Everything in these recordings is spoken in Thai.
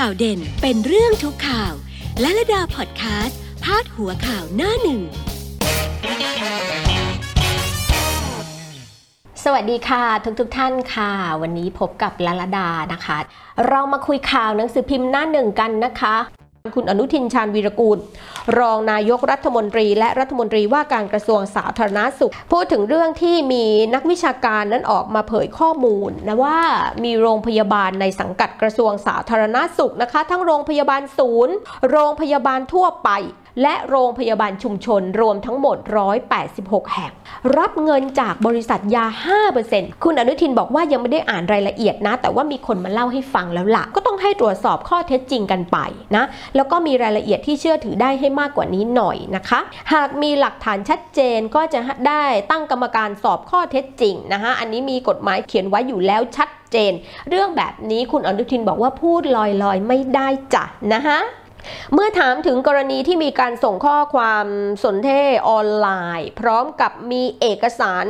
ข่าวเด่นเป็นเรื่องทุกข่าว และระดาพอดแคสต์พาดหัวข่าวหน้าหนึ่ง สวัสดีค่ะทุกๆทท่านค่ะ วันนี้พบกับลลดานะคะ เรามาคุยข่าวหนังสือพิมพ์หน้าหนึ่งกันนะคะ คุณอนุทินชาญวีรกูล รองนายกรัฐมนตรี และรัฐมนตรีว่าการกระทรวงสาธารณาสุข พูดถึงเรื่องที่มีนักวิชาการนั้นออกมาเผยข้อมูลนะว่ามีโรงพยาบาลในสังกัดกระทรวงสาธารณาสุขนะคะ ทั้งโรงพยาบาลศูนย์ โรงพยาบาลทั่วไป และโรงพยาบาลชุมชนรวมทั้งหมด 186 แห่ง รับเงินจากบริษัทยา 5%คุณอนุทินบอกว่ายังไม่ได้อ่านรายละเอียดนะ แต่ว่ามีคนมาเล่าให้ฟังแล้วละ่ะ ก็ต้องให้ตรวจสอบข้อเท็จจริงกันไปนะ แล้วก็มีรายละเอียดที่เชื่อถือได้ให้มากกว่านี้หน่อยนะคะ หากมีหลักฐานชัดเจนก็จะได้ตั้งกรรมการสอบข้อเท็จจริงนะคะ อันนี้มีกฎหมายเขียนไว้อยู่แล้วชัดเจน เรื่องแบบนี้คุณอนุทินบอกว่าพูดลอยๆไม่ได้จ้ะนะคะ เมื่อถามถึงกรณีที่มีการส่งข้อความสนเทศออนไลน์ พร้อมกับมีเอกสาร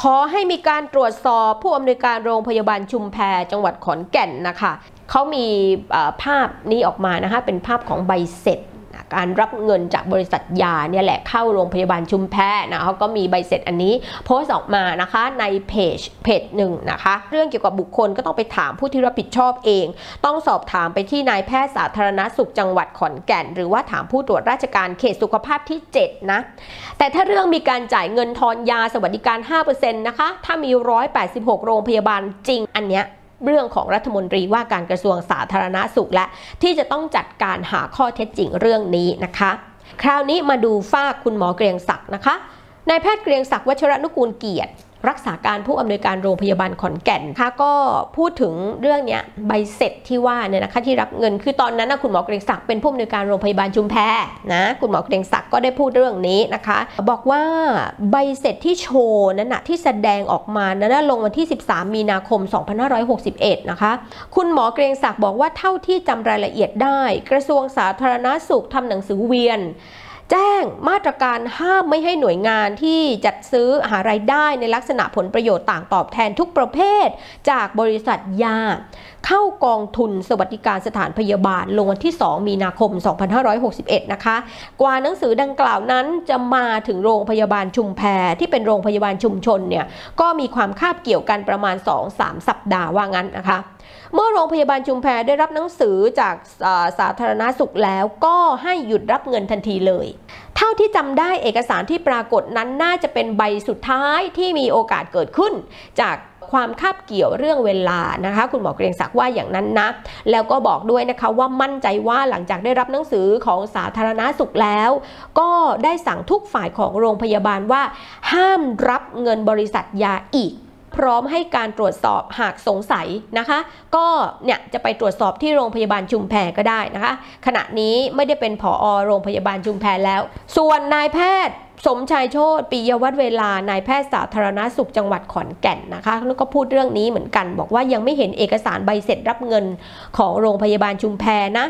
ขอให้มีการตรวจสอบผู้อำนวยการโรงพยาบาลชุมแพจังหวัดขอนแก่นนะคะเขามีภาพนี้ออกมานะคะเป็นภาพของใบเสร็จ การรับเงินจากบริษัทยาเนี่ยแหละเข้าโรงพยาบาลชุมแพนะเขาก็มีใบเสร็จอันนี้โพสต์ออกมานะคะในเพจเพจหนึ่งนะคะ เรื่องเกี่ยวกับบุคคลก็ต้องไปถามผู้ที่รับผิดชอบเอง ต้องสอบถามไปที่นายแพทย์สาธารณสุขจังหวัดขอนแก่น หรือว่าถามผู้ตรวจราชการเขตสุขภาพที่ 7 นะ แต่ถ้าเรื่องมีการจ่ายเงินทอนยาสวัสดิการ 5%นะคะถ้ามี 186 โรงพยาบาลจริงอันเนี้ย เรื่องของรัฐมนตรีว่าการกระทรวงสาธารณาสุขและ ที่จะต้องจัดการหาข้อเท็จจริงเรื่องนี้นะคะ คราวนี้มาดูฝ้าคุณหมอเกรียงศักดิ์นะคะนายแพทย์เกรียงศักดิ์วัชรนุกูลเกียรติ รักษาการผู้อำนวยการโรงพยาบาลขอนแก่นค่ะก็พูดถึงเรื่องนี้ใบเสร็จที่ว่าเนี่ยนะคะที่รับเงินคือตอนนั้นนะคุณหมอเกรงศักดิ์เป็นผู้อำนวยการโรงพยาบาลชุมแพนะคุณหมอเกรงศักดิ์ก็ได้พูดเรื่องนี้นะคะ บอกว่าใบเสร็จที่โชว์นั้นนะที่แสดงออกมานั้นลงวันที่ 13 มีนาคม 2561 นะคะ คุณหมอเกรงศักดิ์บอกว่าเท่าที่จำรายละเอียดได้ กระทรวงสาธารณาสุขทำหนังสือเวียน แจ้งมาตรการห้ามไม่ให้หน่วยงานที่จัดซื้อหารายได้ในลักษณะผลประโยชน์ต่างตอบแทนทุกประเภท จากบริษัทยา เข้ากองทุนสวัสดิการสถานพยาบาลลงวันที่ 2 มีนาคม 2561 นะคะ กว่าหนังสือดังกล่าวนั้นจะมาถึงโรงพยาบาลชุมแพที่เป็นโรงพยาบาลชุมชนเนี่ยก็มีความคาบเกี่ยวกันประมาณ 2-3 สัปดาห์ว่างั้นนะคะ เมื่อโรงพยาบาลชุมแพได้รับหนังสือจากสาธารณาสุขแล้วก็ให้หยุดรับเงินทันทีเลย เท่าที่จำได้เอกสารที่ปรากฏนั้นน่าจะเป็นใบสุดท้ายที่มีโอกาสเกิดขึ้น จากความคาบเกี่ยวเรื่องเวลานะคะ คุณหมอเกรียงศักดิ์ว่าอย่างนั้นนะแล้วก็บอกด้วยนะคะว่ามั่นใจว่าหลังจากได้รับหนังสือของสาธารณาสุขแล้ว ก็ได้สั่งทุกฝ่ายของโรงพยาบาลว่า ห้ามรับเงินบริษัทยาอีก พร้อมให้การตรวจสอบหากสงสัยนะคะ ก็เนี่ยจะไปตรวจสอบที่โรงพยาบาลชุมแพก็ได้นะคะ ขณะนี้ไม่ได้เป็นผอโรงพยาบาลชุมแพแล้ว ส่วนนายแพทย์สมชายโชตปิยวัฒเวลานายแพทย์สาธารณาสุขจังหวัดขอนแก่นนะคะ แล้วก็พูดเรื่องนี้เหมือนกัน บอกว่ายังไม่เห็นเอกสารใบเสร็จรับเงินของโรงพยาบาลชุมแพนะ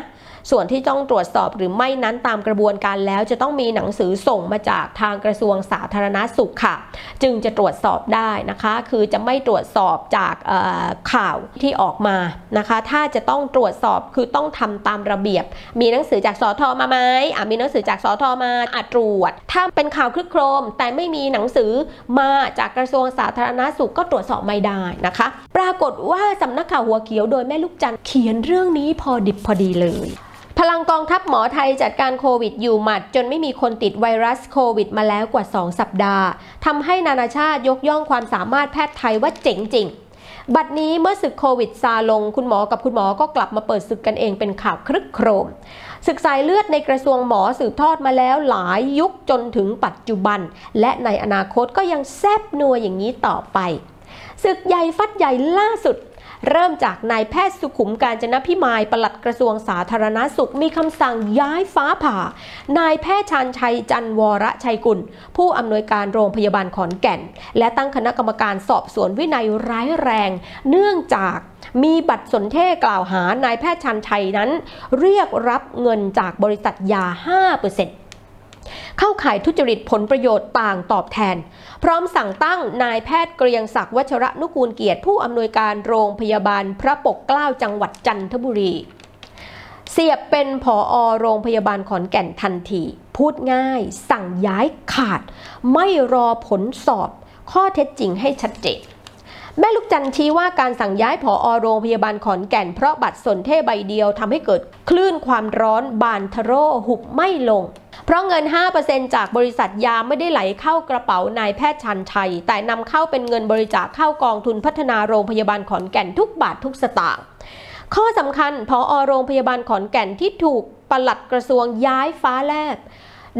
ส่วนที่ต้องตรวจสอบหรือไม่นั้นตามกระบวนการแล้วจะต้องมีหนังสือส่งมาจากทางกระทรวงสาธารณาสุขค่ะ จึงจะตรวจสอบได้นะคะ คือจะไม่ตรวจสอบจากข่าวที่ออกมานะคะ ถ้าจะต้องตรวจสอบคือต้องทำตามระเบียบ มีหนังสือจากสอทอมาไหมมีหนังสือจากสอทอมาอาตรวจ ถ้าเป็นข่าวคลึกโครม แต่ไม่มีหนังสือมาจากกระทรวงสาธารณาสุขก็ตรวจสอบไม่ได้นะคะ ปรากฏว่าสำนักข่าวหัวเขียวโดยแม่ลูกจันเขียนเรื่องนี้พอดิบพอดีเลย พลังกองทัพหมอไทยจัดการโควิดอยู่หมัด จนไม่มีคนติดไวรัสโควิดมาแล้วกว่า 2 สัปดาห์ทำให้นานาชาติยกย่องความสามารถแพทย์ไทยว่าเจ๋งจริง บัดนี้เมื่อศึกโควิดซาลง คุณหมอกับคุณหมอก็กลับมาเปิดศึกกันเองเป็นข่าวครึกโครม ศึกสายเลือดในกระทรวงหมอสืบทอดมาแล้วหลายยุคจนถึงปัจจุบัน และในอนาคตก็ยังแซบนัวอย่างนี้ต่อไปศึกใหญ่ฟัดใหญ่ล่าสุด เริ่มจากนายแพทย์สุขุมการจนพิมายปลัดกระทรวงสาธารณาสุขมีคำสั่งย้ายฟ้าผ่า นายแพทย์ชันชัยจันวรชัยกุล ผู้อำนวยการโรงพยาบาลขอนแก่น และตั้งคณะกรรมการสอบสวนวินัยร้ายแรง เนื่องจากมีบัตรสนเทศกล่าวหานายแพทย์ชันชัยนั้น เรียกรับเงินจากบริษัทยา 5% เข้าข่ายทุจริตผลประโยชน์ต่างตอบแทน พร้อมสั่งตั้งนายแพทย์เกรียงศักดิ์วัชระนุกูลเกียรติผู้อำนวยการโรงพยาบาลพระปกเกล้าจังหวัดจันทบุรี เสียบเป็นผออโรงพยาบาลขอนแก่นทันที พูดง่าย สั่งย้ายขาด ไม่รอผลสอบ ข้อเท็จจริงให้ชัดเจนแม่ลูกจันชี้ว่าการสั่งย้ายผออโรงพยาบาลขอนแก่นเพราะบัตรสนเทใบเดียวทำให้เกิดคลื่นความร้อนบานทะโรหุบไม่ลง เพราะเงิน 5%จากบริษัทยาไม่ได้ไหลเข้ากระเป๋านายแพทย์ชันชัย แต่นำเข้าเป็นเงินบริจาคเข้ากองทุนพัฒนาโรงพยาบาลขอนแก่นทุกบาททุกสตางค์ข้อสำคัญพออโรงพยาบาลขอนแก่นที่ถูกปลัดกระทรวงย้ายฟ้าแลบ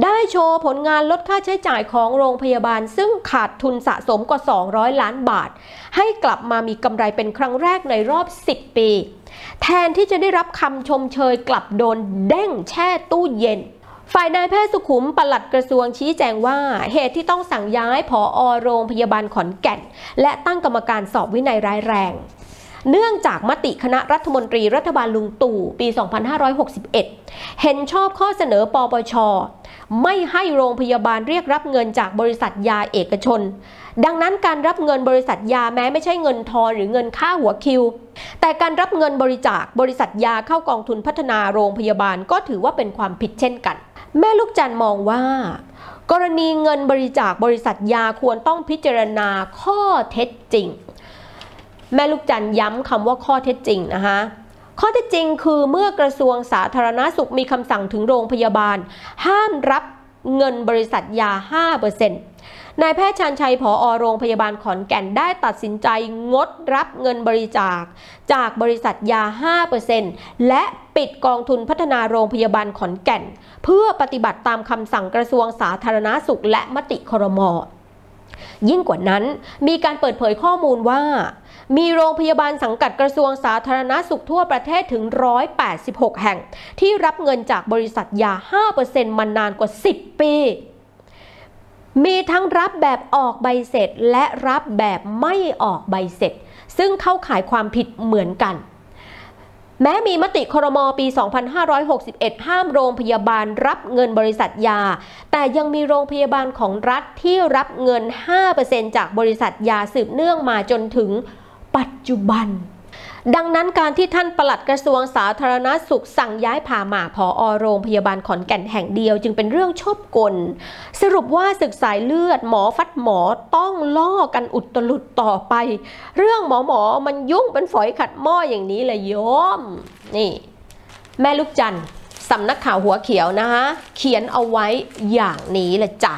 ได้โชว์ผลงานลดค่าใช้จ่ายของโรงพยาบาล ซึ่งขาดทุนสะสมกว่า 200 ล้านบาท ให้กลับมามีกำไรเป็นครั้งแรกในรอบ 10 ปี แทนที่จะได้รับคำชมเชยกลับโดนเด้งแช่ตู้เย็น ฝ่ายนายแพทย์สุขุมปลัดกระทรวงชี้แจงว่า เหตุที่ต้องสั่งย้ายผออโรงพยาบาลขอนแก่น และตั้งกรรมการสอบวินัยร้ายแรง เนื่องจากมติคณะรัฐมนตรีรัฐบาลลุงตู่ปี 2561 เห็นชอบข้อเสนอปปช ไม่ให้โรงพยาบาลเรียกรับเงินจากบริษัทยาเอกชน ดังนั้นการรับเงินบริษัทยาแม้ไม่ใช่เงินทอนหรือเงินค่าหัวคิว แต่การรับเงินบริจาคบริษัทยาเข้ากองทุนพัฒนาโรงพยาบาลก็ถือว่าเป็นความผิดเช่นกัน แม่ลูกจันมองว่า กรณีเงินบริจาคบริษัทยาควรต้องพิจารณาข้อเท็จจริง แม่ลูกจันย้ำคำว่าข้อเท็จจริงนะคะข้อเท็จจริงคือเมื่อกระทรวงสาธารณาสุขมีคำสั่งถึงโรงพยาบาล ห้ามรับเงินบริษัทยา 5% นายแพทย์ชันชัยผอโรงพยาบาลขอนแก่นได้ตัดสินใจงดรับเงินบริจาค จากบริษัทยา 5%และปิดกองทุนพัฒนาโรงพยาบาลขอนแก่น เพื่อปฏิบัติตามคำสั่งกระทรวงสาธารณาสุขและมติครมยิ่งกว่านั้นมีการเปิดเผยข้อมูลว่า มีโรงพยาบาลสังกัดกระทรวงสาธารณาสุขทั่วประเทศถึง 186 แห่ง ที่รับเงินจากบริษัทยา 5%มานานกว่า 10 ปี มีทั้งรับแบบออกใบเสร็จ และรับแบบไม่ออกใบเสร็จ ซึ่งเข้าข่ายความผิดเหมือนกัน แม้มีมติครมปี 2561 ห้ามโรงพยาบาลรับเงินบริษัทยา แต่ยังมีโรงพยาบาลของรัฐที่รับเงิน 5%จากบริษัทยาสืบเนื่องมาจนถึงปัจจุบัน ดังนั้นการที่ท่านปลัดกระทรวงสาธารณาสุขสั่งย้ายผ่าหมาผอโรงพยาบาลขอนแก่นแห่งเดียว จึงเป็นเรื่องชอบกล สรุปว่าศึกสายเลือดหมอฟัดหมอต้องล่อกันอุตลุดต่อไป เรื่องหมอหมอมันยุ่งเป็นฝอยขัดหม้ออย่างนี้เลยโยม นี่ แม่ลูกจันทร์สำนักข่าวหัวเขียวนะคะเขียนเอาไว้อย่างนี้เลยจ้ะ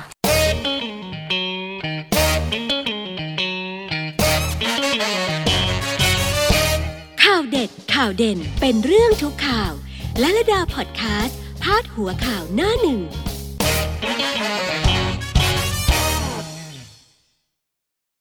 าวเด็ดข่าวเด่นเป็นเรื่องทุกข่าว และระดาพอดแคสต์พาดหัวข่าวหน้าหนึ่ง